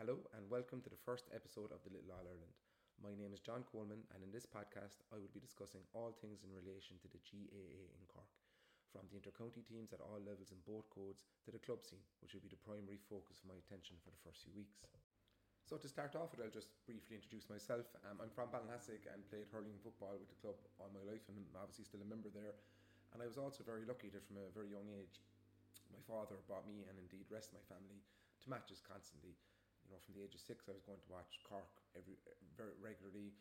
Hello, and welcome to the first episode of The Little All Ireland. My name is John Coleman, and in this podcast, I will be discussing all things in relation to the GAA in Cork, from the intercounty teams at all levels in both codes to the club scene, which will be the primary focus of my attention for the first few weeks. So to start off with, I'll just briefly introduce myself. Um, I'm from Ballinhassig and played hurling and football with the club all my life, and I'm obviously still a member there. And I was also very lucky that from a very young age, my father brought me and indeed rest of my family to matches constantly. You know, from the age of six, I was going to watch Cork every very regularly.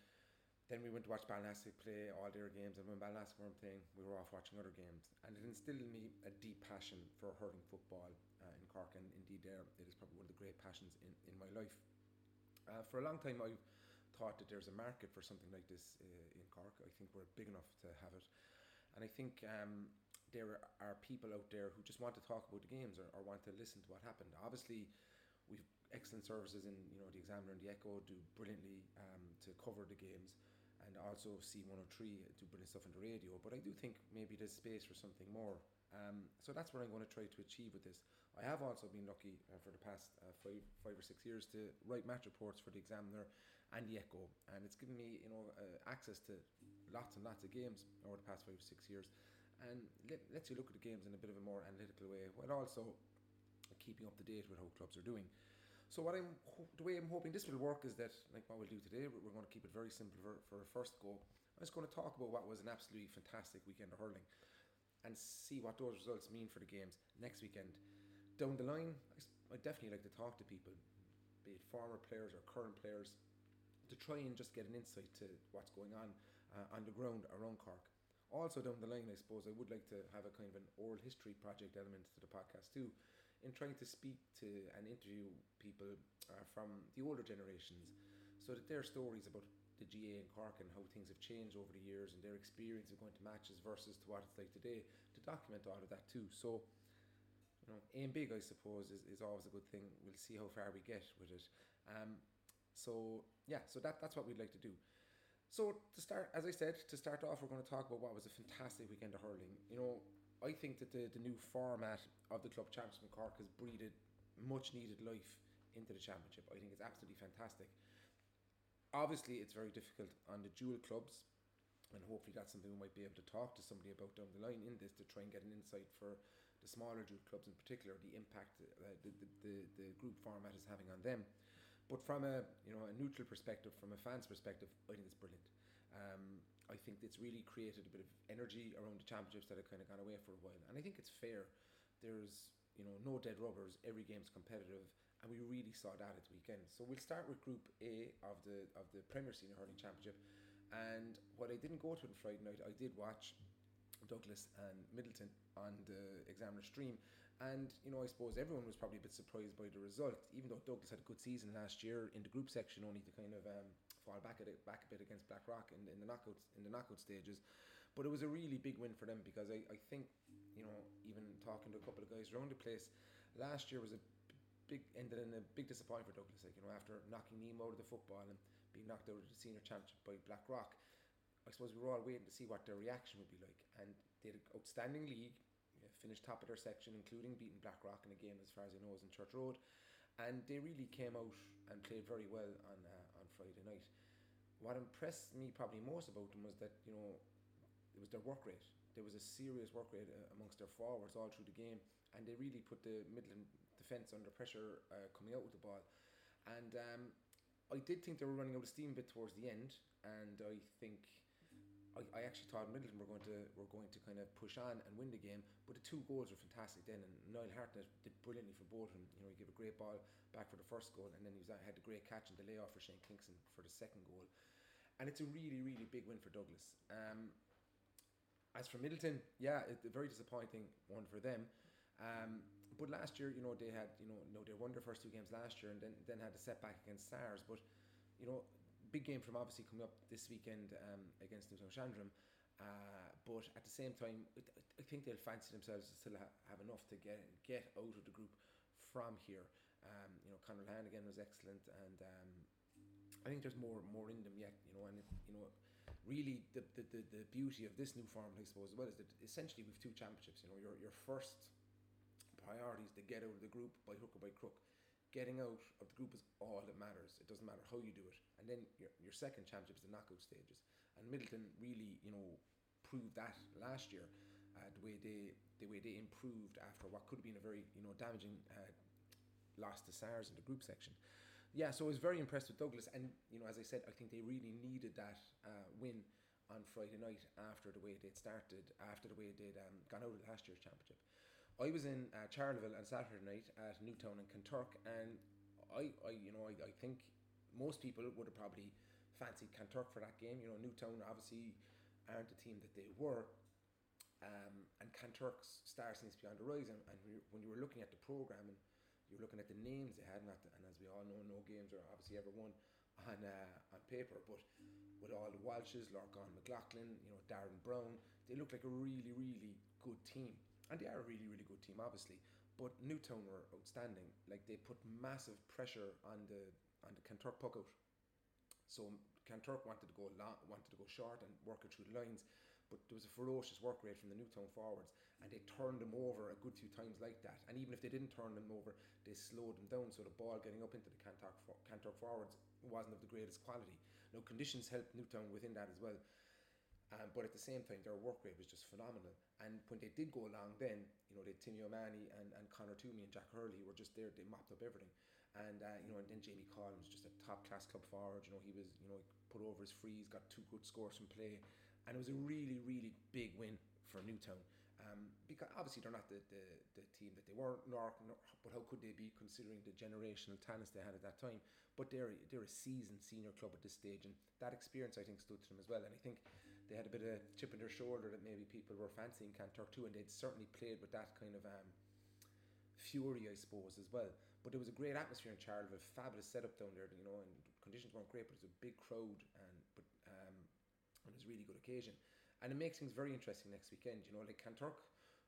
Then we went to watch Ballinhassig play all their games, and when Ballinhassig weren't playing, we were off watching other games. And it instilled in me a deep passion for hurling football uh, in Cork, and indeed, there it is probably one of the great passions in, in my life. Uh, for a long time, I've thought that there's a market for something like this uh, in Cork. I think we're big enough to have it, and I think um, there are people out there who just want to talk about the games or, or want to listen to what happened. Obviously, we've excellent services in you know the Examiner and the Echo do brilliantly um, to cover the games, and also C103 do brilliant stuff on the radio. But I do think maybe there's space for something more. Um, so that's what I'm going to try to achieve with this. I have also been lucky uh, for the past uh, five, five or six years to write match reports for the Examiner and the Echo, and it's given me, you know, uh, access to lots and lots of games over the past five or six years, and let, lets you look at the games in a bit of a more analytical way, while also keeping up to date with how clubs are doing. So what I'm the way I'm hoping this will work is that like what we'll do today, we're going to keep it very simple for, for a first go. I'm just going to talk about what was an absolutely fantastic weekend of hurling and see what those results mean for the games next weekend. Down the line, I definitely like to talk to people, be it former players or current players, to try and just get an insight to what's going on uh, on the ground around Cork. Also down the line, I suppose I would like to have a kind of an oral history project element to the podcast too, in trying to speak to and interview people uh, from the older generations, so that their stories about the GAA in Cork and how things have changed over the years and their experience of going to matches versus to what it's like today to document all of that too. So, you know, aim big, I suppose, is, is always a good thing. We'll see how far we get with it. Um, so yeah, so that that's what we'd like to do. So to start, as I said, to start off, we're going to talk about what was a fantastic weekend of hurling. You know, I think that the, the new format of the club championship in Cork has breathed much needed life into the championship. I think it's absolutely fantastic. Obviously it's very difficult on the dual clubs and hopefully that's something we might be able to talk to somebody about down the line in this to try and get an insight for the smaller dual clubs in particular the impact uh, the, the, the, the group format is having on them. But from a you know a neutral perspective from a fan's perspective I think it's brilliant. Um, I think it's really created a bit of energy around the championships that have kind of gone away for a while. And I think it's fair. There's you know no dead rubbers. Every game's competitive. And we really saw that at the weekend. So we'll start with Group A of the of the Premier Senior Hurling Championship, and what I didn't go to on Friday night, I did watch Douglas and Midleton on the Examiner stream, and you know I suppose everyone was probably a bit surprised by the result, even though Douglas had a good season last year in the group section, only to kind of. Um, fall back at it, back a bit against Blackrock in, in the knockouts in the knockout stages, but it was a really big win for them because I, I think you know even talking to a couple of guys around the place, last year was a big ended in a big disappointment for Douglas. Like you know, after knocking Nemo out of the football and being knocked out of the senior championship by Blackrock, I suppose we were all waiting to see what their reaction would be like. And they had an outstanding league, finished top of their section, including beating Blackrock in a game as far as I know was in Church Road, and they really came out and played very well on uh, on Friday night. What impressed me probably most about them was that you know it was their work rate there was a serious work rate uh, amongst their forwards all through the game, and they really put the Midleton defence under pressure uh, coming out with the ball. And um, I did think they were running out of steam a bit towards the end, and I think. I, I actually thought Midleton were going to were going to kind of push on and win the game, but the two goals were fantastic then, and Niall Hartnett did brilliantly for both of them. You know, he gave a great ball back for the first goal, and then he was had a great catch and the layoff for Shane Kingston for the second goal, and it's a really really big win for Douglas. Um, as for Midleton, yeah, a very disappointing one for them. Um, but last year, you know, they had, you know, no, they won their first two games last year, and then then had a setback against Sars. But you know, big game from obviously coming up this weekend um, against Newtownshandrum. Uh, but at the same time, I think they'll fancy themselves to still ha- have enough to get get out of the group from here. Um, you know, Conor Lanagan was excellent, and um, I think there's more more in them yet, you know, and it, you know, really the, the, the, the beauty of this new format, I suppose, as well, is that essentially we've two championships. You know, your your first priority is to get out of the group by hook or by crook. getting out of the group is all that matters. It doesn't matter how you do it. And then your, your second championship is the knockout stages. And Midleton really, you know, proved that last year. Uh, the way they the way they improved after what could have been a very you know damaging uh, loss to Sars in the group section. Yeah, so I was very impressed with Douglas, and you know, as I said, I think they really needed that uh, win on Friday night after the way they'd started, after the way they'd um, gone out of last year's championship. I was in uh, Charleville on Saturday night at Newtown and Kanturk, and I, I you know, I, I think most people would have probably fancied Kanturk for that game. You know, Newtown obviously aren't the team that they were, um, and Kanturk's star seems to be on the rise. And, and when you were looking at the program and you were looking at the names they had, not the, and as we all know, no games are obviously ever won on uh, on paper, but with all the Walshes, Lorcán McLoughlin, you know, Darren Brown, they look like a really, really good team. And they are a really really good team obviously but Newtown were outstanding. Like they put massive pressure on the on the Kanturk puck out so Kanturk wanted to go long, wanted to go short and work it through the lines but there was a ferocious work rate from the Newtown forwards and they turned them over a good few times like that and even if they didn't turn them over they slowed them down so the ball getting up into the Kanturk, Kanturk forwards wasn't of the greatest quality now conditions helped Newtown within that as well um, but at the same time, their work rate was just phenomenal. And when they did go along, then you know, they had Timmy O'Mahony and, and Connor Toomey and Jack Hurley were just there. They mopped up everything. And uh, you know, and then Jamie Collins, just a top class club forward. You know, he was you know put over his frees, got two good scores from play, and it was a really really big win for Newtown. Um, because obviously they're not the, the, the team that they were, nor, nor, but how could they be considering the generational talents they had at that time? But they're they're a seasoned senior club at this stage, and that experience I think stood to them as well. And I think they had a bit of a chip on their shoulder that maybe people were fancying Kanturk too, and they'd certainly played with that kind of um, fury, I suppose, as well. But there was a great atmosphere in Charleville, fabulous setup down there, you know, and conditions weren't great, but it was a big crowd, and but um, and it was a really good occasion, and it makes things very interesting next weekend. You know, like Kanturk,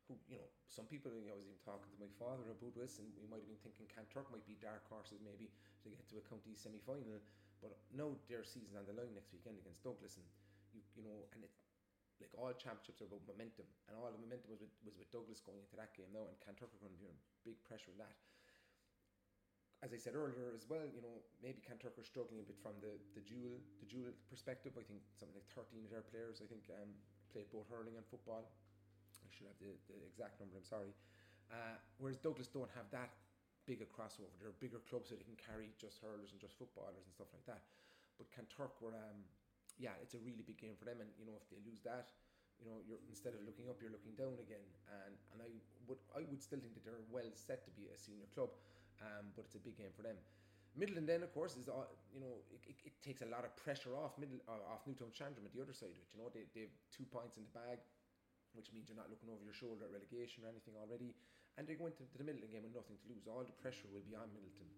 who you know, some people, you know, I was even talking to my mm. father about this, and we might have been thinking Kanturk might be dark horses maybe to get to a county semi final, but no, their season on the line next weekend against Douglas, and you you know, and it like all championships are about momentum, and all the momentum was with, was with Douglas going into that game now, and Kanturk are going to be under big pressure in that. As I said earlier as well, you know, maybe Kanturk are struggling a bit from the the dual the dual perspective. I think something like thirteen of their players, I think, um, played both hurling and football. I should have the, the exact number. I'm sorry. Uh, whereas Douglas don't have that big a crossover. They're bigger club, so they can carry just hurlers and just footballers and stuff like that. But Kanturk were um, yeah, it's a really big game for them. And you know, if they lose that, you know, you're instead of looking up, you're looking down again. And and I would I would still think that they're well set to be a senior club, um, but it's a big game for them. Midleton then, of course, is uh, you know it, it, it, takes a lot of pressure off middle uh, off Newtownshandrum at the other side of it. You know they they have two points in the bag, which means you're not looking over your shoulder at relegation or anything already, and they're going to, to the Midleton game with nothing to lose. All the pressure will be on Midleton.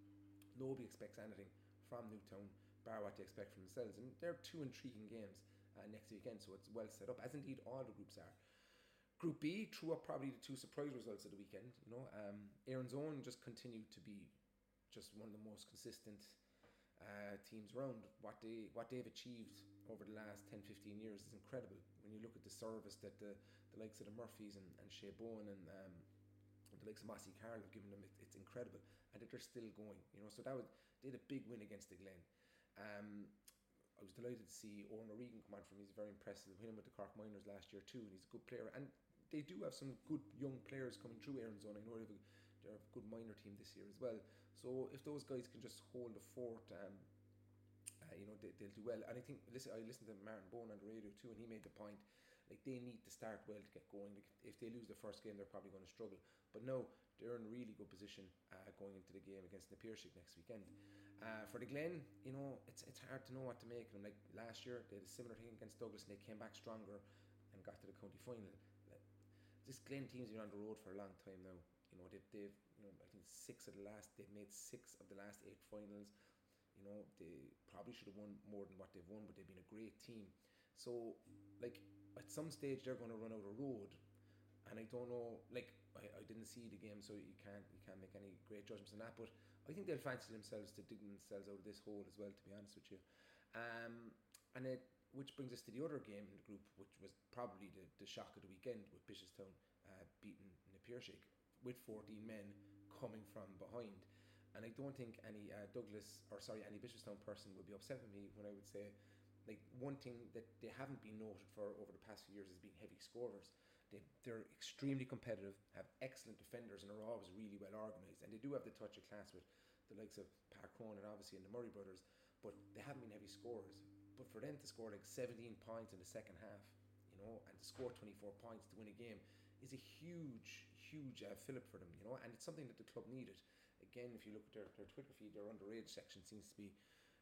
Nobody expects anything from Newtown bar what they expect from themselves. And they're two intriguing games uh, next weekend, so it's well set up, as indeed all the groups are. Group B threw up probably the two surprise results of the weekend. You know, um, Erin's Own just continued to be just one of the most consistent uh, teams around. What they what they've achieved over the last 10, 15 years is incredible. When you look at the service that the, the likes of the Murphys and, and Shea Bowen and um, the likes of Mossy Carl have given them, it, it's incredible, and that they're still going. You know, so that was they had a big win against the Glen. Um, I was delighted to see Oran O'Regan come on from. He's very impressive. Winning with the Cork Minors last year too, and he's a good player. And they do have some good young players coming through Erin's Own. I know they have a, they're a good minor team this year as well. So if those guys can just hold the fort, um, uh, you know they, will do well. And I think listen, I listened to Martin Bowen on the radio too, and he made the point like they need to start well to get going. Like if they lose the first game, they're probably going to struggle. But no, they're in a really good position uh, going into the game against the Piarsaigh next weekend. Uh, for the Glen, you know, it's it's hard to know what to make of. Like last year, they had a similar thing against Douglas, and they came back stronger and got to the county final. This Glen team's been on the road for a long time now. You know, they've, they've you know, I think six of the last, they've made six of the last eight finals. You know, they probably should have won more than what they've won, but they've been a great team. So, like, at some stage, they're going to run out of road. And I don't know, like, I, I didn't see the game, so you can't you can't make any great judgments on that. But I think they'll fancy themselves to dig themselves out of this hole as well, to be honest with you. Um, and it, which brings us to the other game in the group, which was probably the, the shock of the weekend with Bishopstown uh, beating Na Piarsaigh with 14 men coming from behind. And I don't think any uh, Douglas or sorry any Bishopstown person would be upset with me when I would say, like one thing that they haven't been noted for over the past few years is being heavy scorers. They, they're extremely competitive, have excellent defenders, and are always really well organised. And they do have the touch of class with the likes of Park and obviously, and the Murray brothers, but they haven't been heavy scorers. But for them to score like 17 points in the second half, you know, and to score 24 points to win a game is a huge, huge uh, fillip for them, you know, and it's something that the club needed. Again, if you look at their, their Twitter feed, their underage section seems to be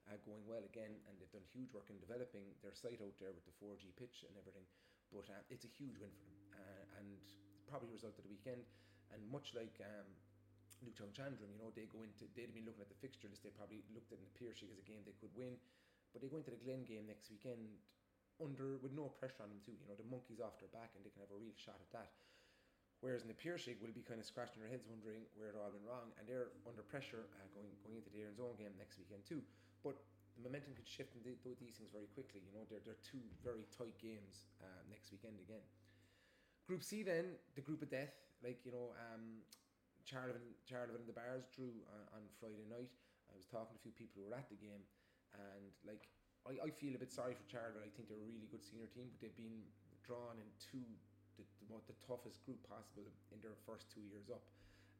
uh, going well again, and they've done huge work in developing their site out there with the 4G pitch and everything. But uh, it's a huge win for them, uh, and probably a result of the weekend. And much like um, Newtownshandrum, you know, they go into they'd been looking at the fixture list. They probably looked at the Piarsaigh as a game they could win, but they go into the Glen game next weekend under with no pressure on them too. You know, the monkeys off their back, and they can have a real shot at that. Whereas in the Piarsaigh will be kind of scratching their heads, wondering where it all went wrong, and they're under pressure uh, going going into the Erin's Own game next weekend too. But the momentum could shift in the, these things very quickly. You know, they're, they're two very tight games uh, next weekend again. Group C then, the group of death, like, you know, um, Charleville, Charleville and the Barrs drew uh, on Friday night. I was talking to a few people who were at the game, and like, I, I feel a bit sorry for Charleville. I think they're a really good senior team, but they've been drawn into the, the, the toughest group possible in their first two years up.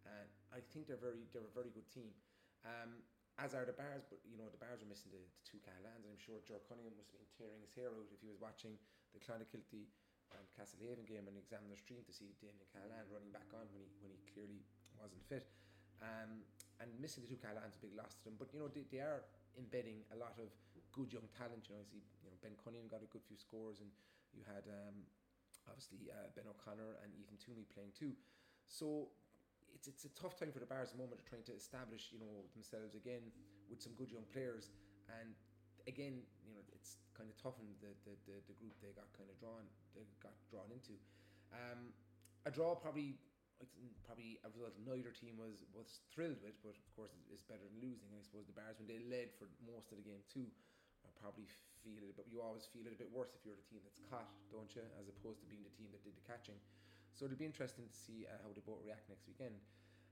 And I think they're very they're a very good team. Um, as are the Barrs, but you know the Barrs are missing the, the two Cahalanes. I'm sure Joe Cunningham must have been tearing his hair out if he was watching the Clonakilty and Castlehaven game and examining their stream to see Damien Cahalane running back on when he when he clearly wasn't fit. Um, and missing the two Cahalanes a big loss to them. But you know they, they are embedding a lot of good young talent. You know, I see you know Ben Cunningham got a good few scores, and you had um, obviously uh, Ben O'Connor and Ethan Toomey playing too. So it's it's a tough time for the Barrs at the moment. They're trying to establish you know themselves again with some good young players, and again you know it's kind of toughened the the, the, the group they got kind of drawn they got drawn into. Um, a draw probably probably a result neither team was was thrilled with, but of course it's better than losing. And I suppose the Barrs, when they led for most of the game too. Probably feel it, but you always feel it a bit worse if you're the team that's caught, don't you? As opposed to being the team that did the catching. So it'll be interesting to see uh, how they both react next weekend.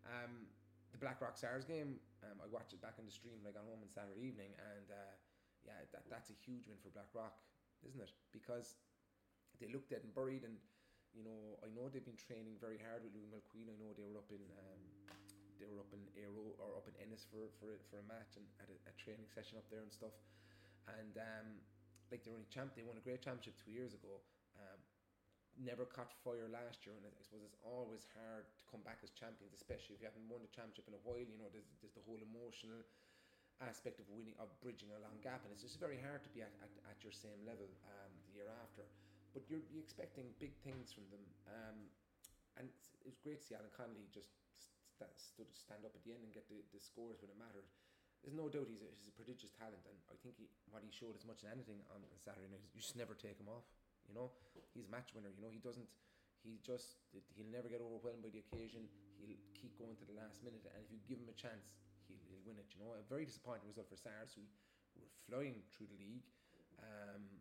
Um, the Blackrock Sars game, um, I watched it back on the stream when I got home on Saturday evening, and uh, yeah, that, that's a huge win for Blackrock, isn't it? Because they looked dead and buried, and you know, I know they've been training very hard with Louis Mulqueen. I know they were up in um, they were up in Aero or up in Ennis for for for a match and had a, a training session up there and stuff. And um, like they're only champ, they won a great championship two years ago. Um, never caught fire last year, and I suppose it's always hard to come back as champions, especially if you haven't won the championship in a while. You know, there's, there's the whole emotional aspect of winning, of bridging a long gap, and it's just very hard to be at, at, at your same level um, the year after. But you're, you're expecting big things from them, um, and it was great to see Alan Connolly just st- stood stand up at the end and get the, the scores when it mattered. There's no doubt he's a, he's a prodigious talent, and I think he, what he showed as much as anything on Saturday night is you just never take him off. You know, he's a match winner. You know, he doesn't. He just he'll never get overwhelmed by the occasion. He'll keep going to the last minute, and if you give him a chance, he'll, he'll win it. You know, a very disappointing result for Sars, who, who were flying through the league. Um,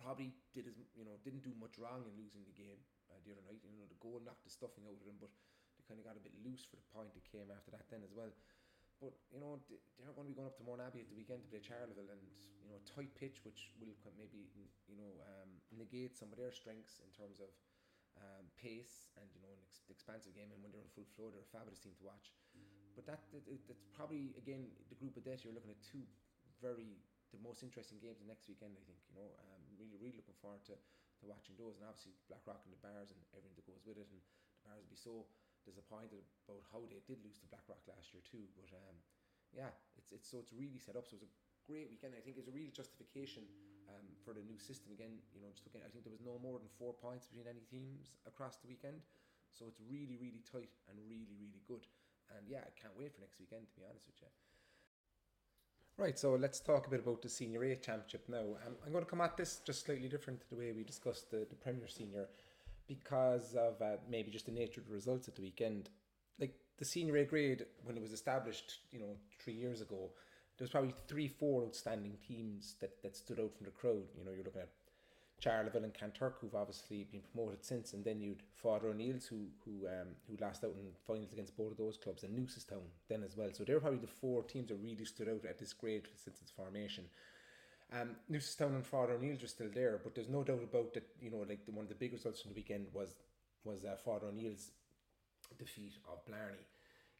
probably did as you know didn't do much wrong in losing the game uh, the other night. You know, the goal knocked the stuffing out of them, but they kind of got a bit loose for the point that came after that then as well. But you know they're going to be going up to Mourneabbey at the weekend to play Charleville, and you know a tight pitch, which will maybe you know um, negate some of their strengths in terms of um, pace and you know an ex- expansive game. And when they're in full flow, they're a fabulous team to watch. But that, that that's probably again the group of death. You're looking at two very the most interesting games the next weekend. I think you know um, really really looking forward to, to watching those, and obviously Blackrock and the Barrs and everything that goes with it, and the Barrs will be so disappointed about how they did lose to Blackrock last year too. But um, yeah, it's it's so it's really set up. So it was a great weekend. I think it's a real justification um, for the new system again. You know, just looking, I think there was no more than four points between any teams across the weekend. So it's really really tight and really really good. And yeah, I can't wait for next weekend to be honest with you. Right, so let's talk a bit about the Senior A Championship now. Um, I'm going to come at this just slightly different to the way we discussed the, the Premier Senior because of uh, maybe just the nature of the results at the weekend. Like the senior A grade, when it was established, you know, three years ago, there was probably three, four outstanding teams that, that stood out from the crowd. You know, you're looking at Charleville and Kanturk, who've obviously been promoted since, and then you'd Father O'Neill's, who who um, who lost out in finals against both of those clubs, and Newcestown then as well. So they're probably the four teams that really stood out at this grade since its formation. Um, Newcestown and Father O'Neill's are still there, but there's no doubt about that. You know, like the, one of the big results from the weekend was was uh, Father O'Neill's defeat of Blarney.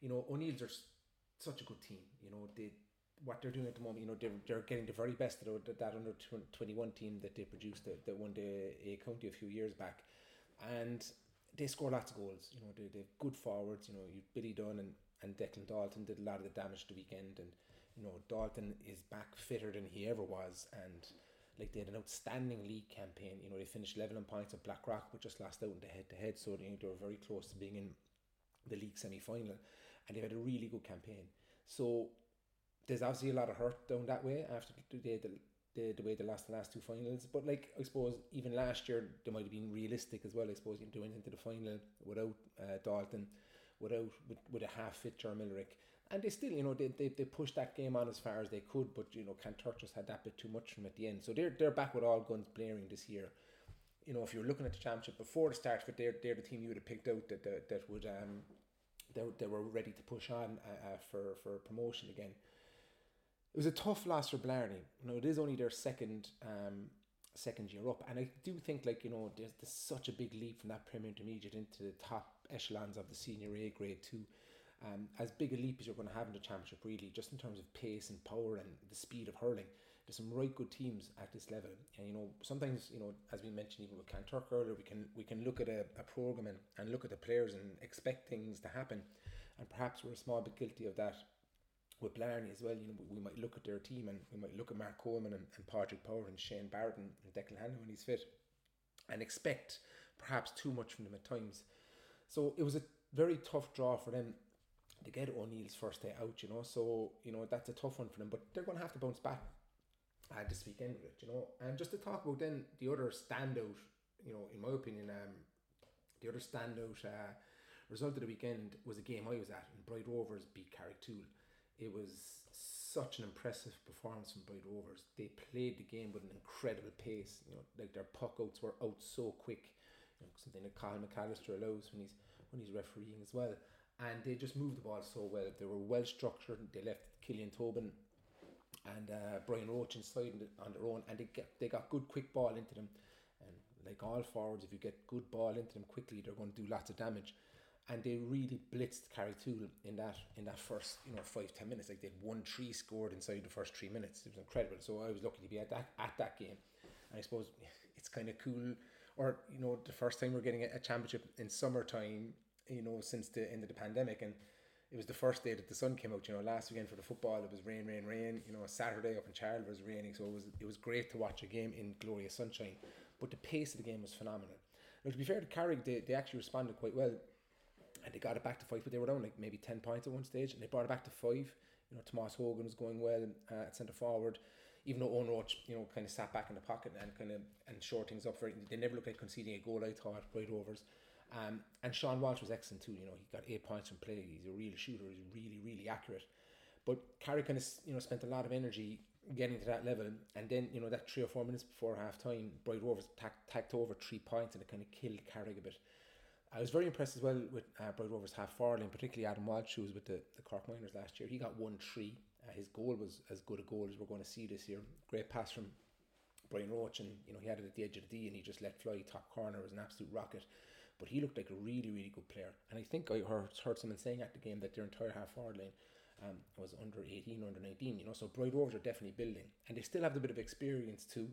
You know, O'Neill's are such a good team. You know, they what they're doing at the moment, you know, they're, they're getting the very best of that, that under 21 team that they produced that, that won the A County a few years back. And they score lots of goals. You know, they, they have good forwards. You know, you Billy Dunn and, and Declan Dalton did a lot of the damage the weekend. And, you know, Dalton is back fitter than he ever was. And, like, they had an outstanding league campaign. You know, they finished 11 points at Blackrock, but just lost out in the head to head. So, they, they were very close to being in the league semi final. And they had a really good campaign. So, there's obviously a lot of hurt down that way after the, the, the, way they lost the last two finals. But like I suppose even last year they might have been realistic as well. I suppose you know, went into the final without uh, Dalton, without with, with a half fit Millerick. And they still, you know, they, they, they pushed that game on as far as they could, but you know, Kanturk just had that bit too much from at the end. So they're they're back with all guns blaring this year. You know, if you're looking at the championship before the start but they're, they're the team you would have picked out that that, that would um they, they were ready to push on uh, uh, for for promotion again it was a tough loss for Blarney. You know, it is only their second um, second year up, and I do think like you know there's, there's such a big leap from that Premier Intermediate into the top echelons of the senior A grade too. Um, as big a leap as you're going to have in the championship, really, just in terms of pace and power and the speed of hurling. There's some right good teams at this level, and you know sometimes you know as we mentioned even with Kanturk earlier, we can we can look at a, a program and, and look at the players and expect things to happen, and perhaps we're a small bit guilty of that with Blarney as well, you know, we might look at their team and we might look at Mark Coleman and, and Patrick Power and Shane Barrett and, and Declan Hanlon when he's fit and expect perhaps too much from them at times. So it was a very tough draw for them to get O'Neill's first day out, you know. So, you know, that's a tough one for them, but they're going to have to bounce back uh, this weekend with it, you know. And just to talk about then the other standout, you know, in my opinion, um, the other standout uh, result of the weekend was a game I was at, and Bride Rovers beat Carrigtwohill it was such an impressive performance from Bride Rovers. They played the game with an incredible pace. You know, like their puck outs were out so quick. You know, something that Kyle McAllister allows when he's when he's refereeing as well. And they just moved the ball so well. They were well structured. They left Killian Tobin and uh, Brian Roche inside on their own, and they get they got good quick ball into them. And like all forwards, if you get good ball into them quickly, they're going to do lots of damage and they really blitzed Carrigtwohill in that in that first you know five ten minutes. Like they had one tree scored inside the first three minutes. It was incredible. So I was lucky to be at that at that game. And I suppose it's kind of cool, or you know, the first time we're getting a, a championship in summertime. You know, since the end of the pandemic, and it was the first day that the sun came out. You know, last weekend for the football, it was rain, rain, rain. You know, Saturday up in Charles was raining, so it was it was great to watch a game in glorious sunshine. But the pace of the game was phenomenal. Now, to be fair to Carrig, they, they actually responded quite well and they got it back to five, but they were down like maybe 10 points at one stage, and they brought it back to five. You know, Tomas Hogan was going well uh, at centre forward, even though Owen Roach, you know, kind of sat back in the pocket and kind of and short things up for it. They never looked like conceding a goal, I thought, Bride Rovers. Um, and Sean Walsh was excellent too. You know, he got eight points from play. He's a real shooter. He's really, really accurate. But Carrig kind of, you know, spent a lot of energy getting to that level. And then, you know, that three or four minutes before half time, Bride Rovers tacked over three points and it kind of killed Carrig a bit. I was very impressed as well with uh, Bride Rovers half forward, and particularly Adam Walsh, who was with the, the Cork Minors last year. He got one three. Uh, his goal was as good a goal as we're going to see this year. Great pass from Brian Roche, and you know he had it at the edge of the D, and he just let fly top corner. It was an absolute rocket. But he looked like a really, really good player. And I think I heard heard someone saying at the game that their entire half forward line um, was under 18, or under 19. You know, so Bride Rovers are definitely building, and they still have a bit of experience too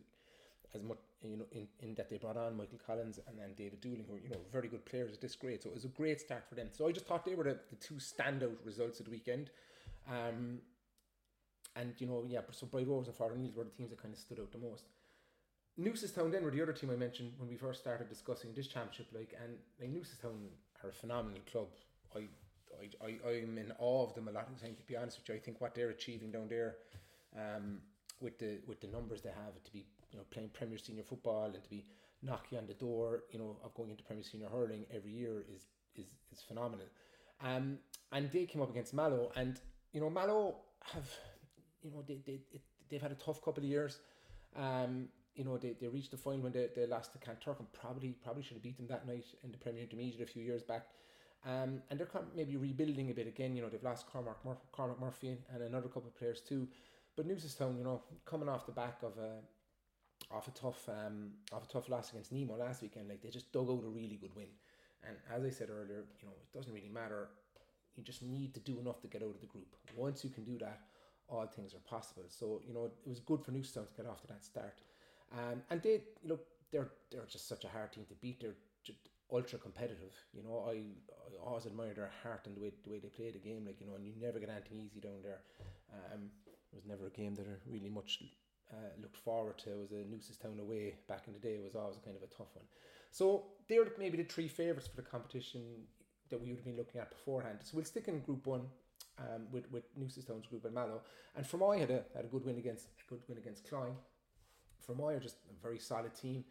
as much you know in, in that they brought on Michael Collins and then David Dooling who are you know very good players at this grade. So it was a great start for them. So I just thought they were the, the two standout results of the weekend. Um, and you know yeah so Bride Rovers and Father O'Neill's were the teams that kind of stood out the most. Newcestown then were the other team I mentioned when we first started discussing this championship like and like Newcestown are a phenomenal club. I I, I, I'm in awe of them a lot of the time to be honest with you. I think what they're achieving down there um, with the with the numbers they have to be you know playing Premier Senior football and to be knocking on the door you know of going into Premier Senior hurling every year is is is phenomenal. Um, and they came up against Mallow, and you know Mallow have you know they they they've had a tough couple of years. Um, you know, they, they reached the final when they, they lost to Kanturk and probably probably should have beat them that night in the Premier Intermediate a few years back. Um, and they're maybe rebuilding a bit again. You know, they've lost Cormac, Mur- Cormac Murphy and another couple of players too. But Newcestown, you know, coming off the back of a off a tough um, off a tough loss against Nemo last weekend, like they just dug out a really good win. And as I said earlier, you know, it doesn't really matter. You just need to do enough to get out of the group. Once you can do that, all things are possible. So you know, it was good for Newcestown to get off to that start. Um, and they, you know, they're they're just such a hard team to beat. They're just ultra competitive. You know, I, I always admire their heart and the way the way they play the game. Like you know, and you never get anything easy down there. Um, it was never a game that I really much uh, looked forward to. Was a Newcestown away back in the day. Was always kind of a tough one. So they're maybe the three favourites for the competition that we would have been looking at beforehand. So we'll stick in Group One. Um, with with Newcestown's group and Mallow, and Fermoy had a had a good win against a good win against Cloyne. Fermoy are just a very solid team,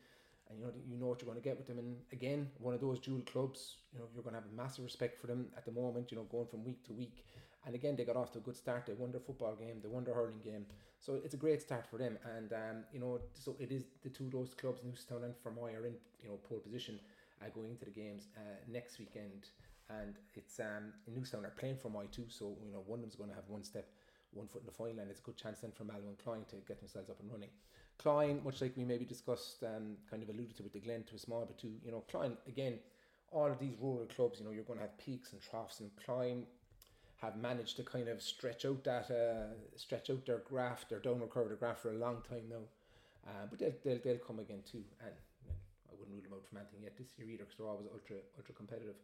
and you know you know what you're going to get with them. And again, one of those dual clubs, you know you're going to have a massive respect for them at the moment. You know, going from week to week, and again they got off to a good start. They won their football game, they won their hurling game, so it's a great start for them. And um, you know, so it is the two those clubs, Newcestown and Fermoy, are in you know pole position uh, going into the games uh, next weekend. And it's um, Newcestown are playing Fermoy too, so you know one of them's going to have one step, one foot in the final, and it's a good chance then for Mallow and Cloyne to get themselves up and running. Cloyne, much like we maybe discussed, um, kind of alluded to with the Glen to a small but too. You know, Cloyne again, all of these rural clubs, you know, you're going to have peaks and troughs, and Cloyne have managed to kind of stretch out that uh, stretch out their graph, their downward curve, their graph for a long time now. Uh, but they'll, they'll, they'll come again too, and I wouldn't rule them out from anything yet this year either, because they're always ultra ultra competitive.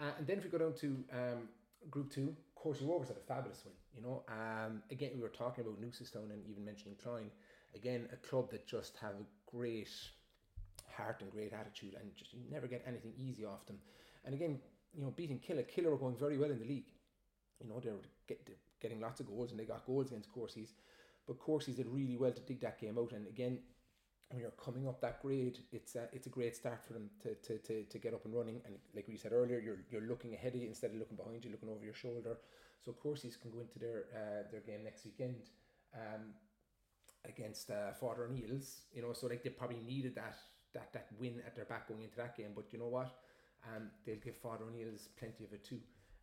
Uh, and then if we go down to um, Group Two, Courcey Rovers had a fabulous win. You know, um, again we were talking about Newcestown and even mentioning Cloyne again, a club that just have a great heart and great attitude, and just you never get anything easy off them. And again, you know, beating Killeagh, Killeagh were going very well in the league. You know, they were get, getting lots of goals, and they got goals against Courcey's. But Courcey's did really well to dig that game out. And again, when you're coming up that grade, it's a, it's a great start for them to, to, to, to get up and running. And like we said earlier, you're you're looking ahead of you instead of looking behind you, looking over your shoulder. So Courcey's can go into their uh, their game next weekend. Um, against uh, Father O'Neill's, you know, so like they probably needed that that that win at their back going into that game. But you know what? Um, they'll give Father O'Neill's plenty of it too.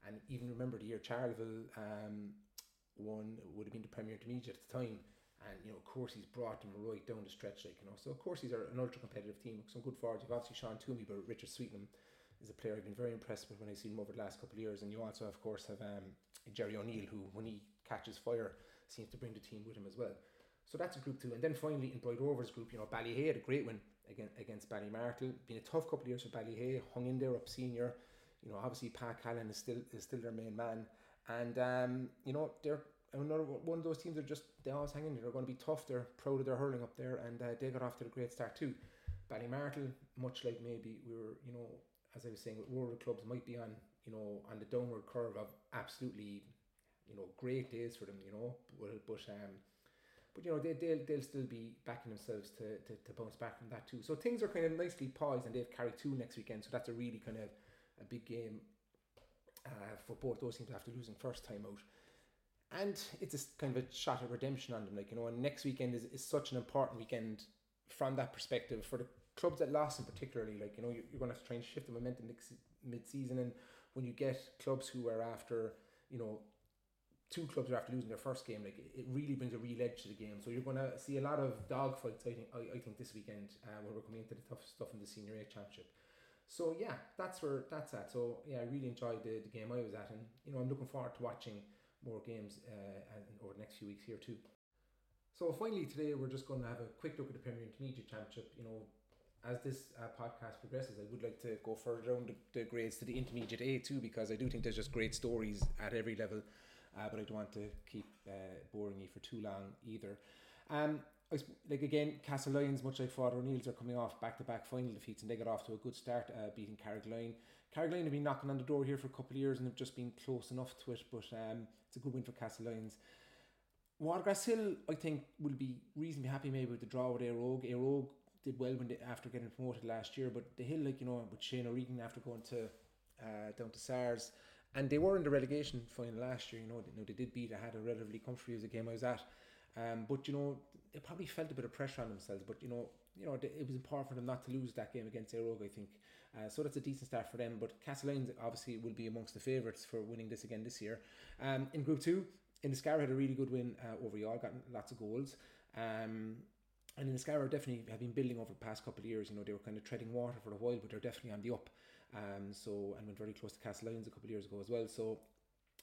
And even remember the year Charleville um, won would have been the Premier Intermediate at the time. And you know, of course, he's brought them right down the stretch, like you know. So of course, he's an ultra competitive team. Some good forwards. You've obviously Sean Toomey, but Richard Sweetnam is a player I've been very impressed with when I've seen him over the last couple of years. And you also, of course, have um, Jerry O'Neill, who when he catches fire, seems to bring the team with him as well. So that's a group two. And then finally in Bride Rovers group, you know, Ballyhay had a great win against, against Ballymartle. Been a tough couple of years for Ballyhay, hung in there up senior. You know, obviously Pat Callan is still is still their main man. And um, you know, they're another one of those teams that are just they always hang in. They're going to be tough. They're proud of their hurling up there, and uh, they got off to a great start too. Ballymartle, much like maybe we were, you know, as I was saying, with clubs might be on, you know, on the downward curve of absolutely, you know, great days for them, you know, but, but um, but you know they they'll, they'll still be backing themselves to, to, to bounce back from that too. So things are kind of nicely poised, and they've carried two next weekend. So that's a really kind of a big game uh, for both those teams after losing first time out. And it's a kind of a shot of redemption on them, like you know. And next weekend is, is such an important weekend from that perspective for the clubs that lost, in particularly. Like you know, you're, you're going to have to try and shift the momentum mid season, and when you get clubs who are after you know two clubs are after losing their first game, like it really brings a real edge to the game. So you're going to see a lot of dogfights. I think. I, I think this weekend uh, when we're coming into the tough stuff in the senior A championship. So yeah, that's where that's at. So yeah, I really enjoyed the, the game I was at, and you know I'm looking forward to watching more games uh, over the next few weeks here too. So finally today we're just going to have a quick look at the Premier Intermediate Championship. You know, as this uh, podcast progresses, I would like to go further down the, the grades to the Intermediate A too, because I do think there's just great stories at every level uh, but I don't want to keep uh, boring you for too long either. Um, like again, Castlelyons, much like Father O'Neill's, are coming off back to back final defeats and they got off to a good start, uh, beating Carrigaline. Carrigaline have been knocking on the door here for a couple of years and have just been close enough to it, but um, it's a good win for Castlelyons. Watergrass Hill, I think, will be reasonably happy maybe with the draw with Óg. Éire Óg did well when they, after getting promoted last year, but the Hill, like you know, with Shane O'Regan after going to uh, down to Sars, and they were in the relegation final last year. You know, they, you know, they did beat. I had a relatively comfortable game I was at. Um, but you know, they probably felt a bit of pressure on themselves. But you know, you know, it was important for them not to lose that game against Éire I think. Uh, so that's a decent start for them. But Castlelyons obviously will be amongst the favourites for winning this again this year. Um, in Group Two, Inniscarra had a really good win uh, over Youghal, got lots of goals. Um, and Inniscarra definitely have been building over the past couple of years. You know, they were kind of treading water for a while, but they're definitely on the up. Um, so and went very close to Castlelyons a couple of years ago as well. So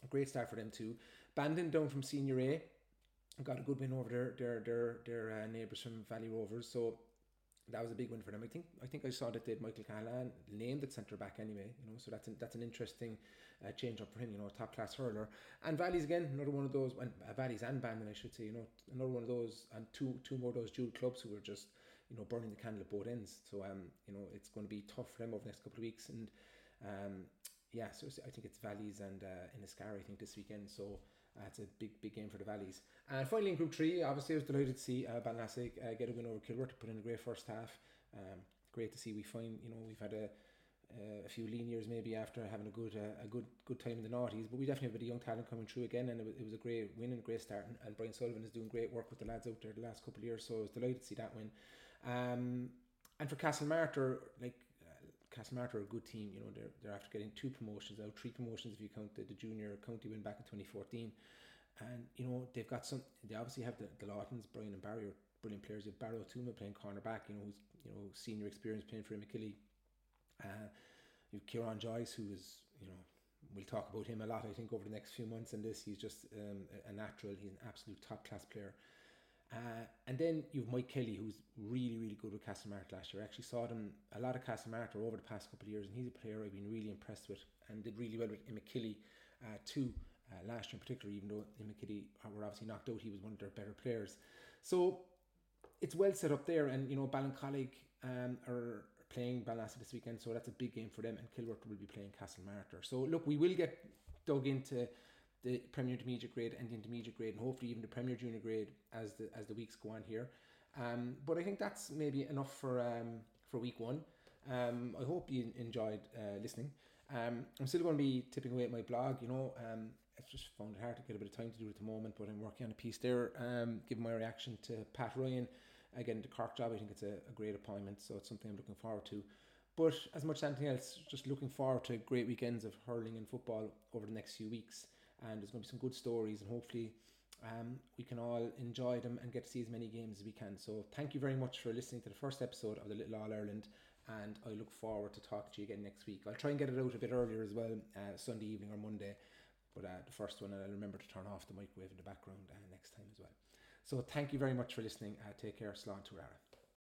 a great start for them too. Bandon down from Senior A, got a good win over their their their, their uh, neighbours from Valley Rovers. So that was a big win for them. I think I think I saw that they had Michael Cahalane named at centre back anyway. You know, so that's an, that's an interesting uh, change up for him. You know, top class hurler. And Valleys again, another one of those. And uh, Valleys and Bandon, I should say. You know, another one of those, and two two more of those dual clubs who were just you know burning the candle at both ends. So um, you know, it's going to be tough for them over the next couple of weeks. And um, yeah, so I think it's Valleys and uh, Inniscarra, I think this weekend. So. Uh, a big, big game for the Valleys. And finally in Group 3, obviously I was delighted to see uh, Ballinhassig uh, get a win over Kilworth put in a great first half. Um, great to see. We find you know we've had a uh, a few lean years maybe after having a good uh, a good good time in the noughties, but we definitely have a bit of young talent coming through again, and it was, it was a great win and a great start. And, and Brian Sullivan is doing great work with the lads out there the last couple of years, so I was delighted to see that win. Um, and for Castlemartyr, like Castlemartyr are a good team. You know they're they're after getting two promotions out, three promotions if you count the, the junior county win back in 2014. And you know they've got some. They obviously have the, the Lawtons, Brian and Barry are brilliant players. You have Barrow Tuma playing cornerback. You know who's you know senior experience playing for Imokilly. Uh, you have Kieran Joyce, who is you know we'll talk about him a lot. I think over the next few months. And this, he's just um, a natural. He's an absolute top class player. Uh, and then you have Mike Kelly, who's really, really good with Castlemartyr last year. I actually saw them a lot of Castlemartyr over the past couple of years, and he's a player I've been really impressed with and did really well with Imokilly uh, too uh, last year in particular, even though Imokilly were obviously knocked out, he was one of their better players. So it's well set up there, and you know Ballincollig um, are playing Ballinhassig this weekend, so that's a big game for them. And Kilworth will be playing Castlemartyr. So look, we will get dug into the Premier Intermediate grade and the Intermediate grade, and hopefully even the Premier Junior grade as the as the weeks go on here. Um, but I think that's maybe enough for um, for week one. Um, I hope you enjoyed uh, listening. Um, I'm still going to be tipping away at my blog. You know, um, I've just found it hard to get a bit of time to do it at the moment, but I'm working on a piece there, um, giving my reaction to Pat Ryan again the Cork job. I think it's a, a great appointment, so it's something I'm looking forward to. But as much as anything else, just looking forward to great weekends of hurling and football over the next few weeks. And there's going to be some good stories, and hopefully, um, we can all enjoy them and get to see as many games as we can. So, thank you very much for listening to the first episode of the Little All Ireland. And I look forward to talking to you again next week. I'll try and get it out a bit earlier as well, uh, Sunday evening or Monday. But uh, the first one, and I'll remember to turn off the microwave in the background uh, next time as well. So thank you very much for listening. Uh, take care. Slán Turara.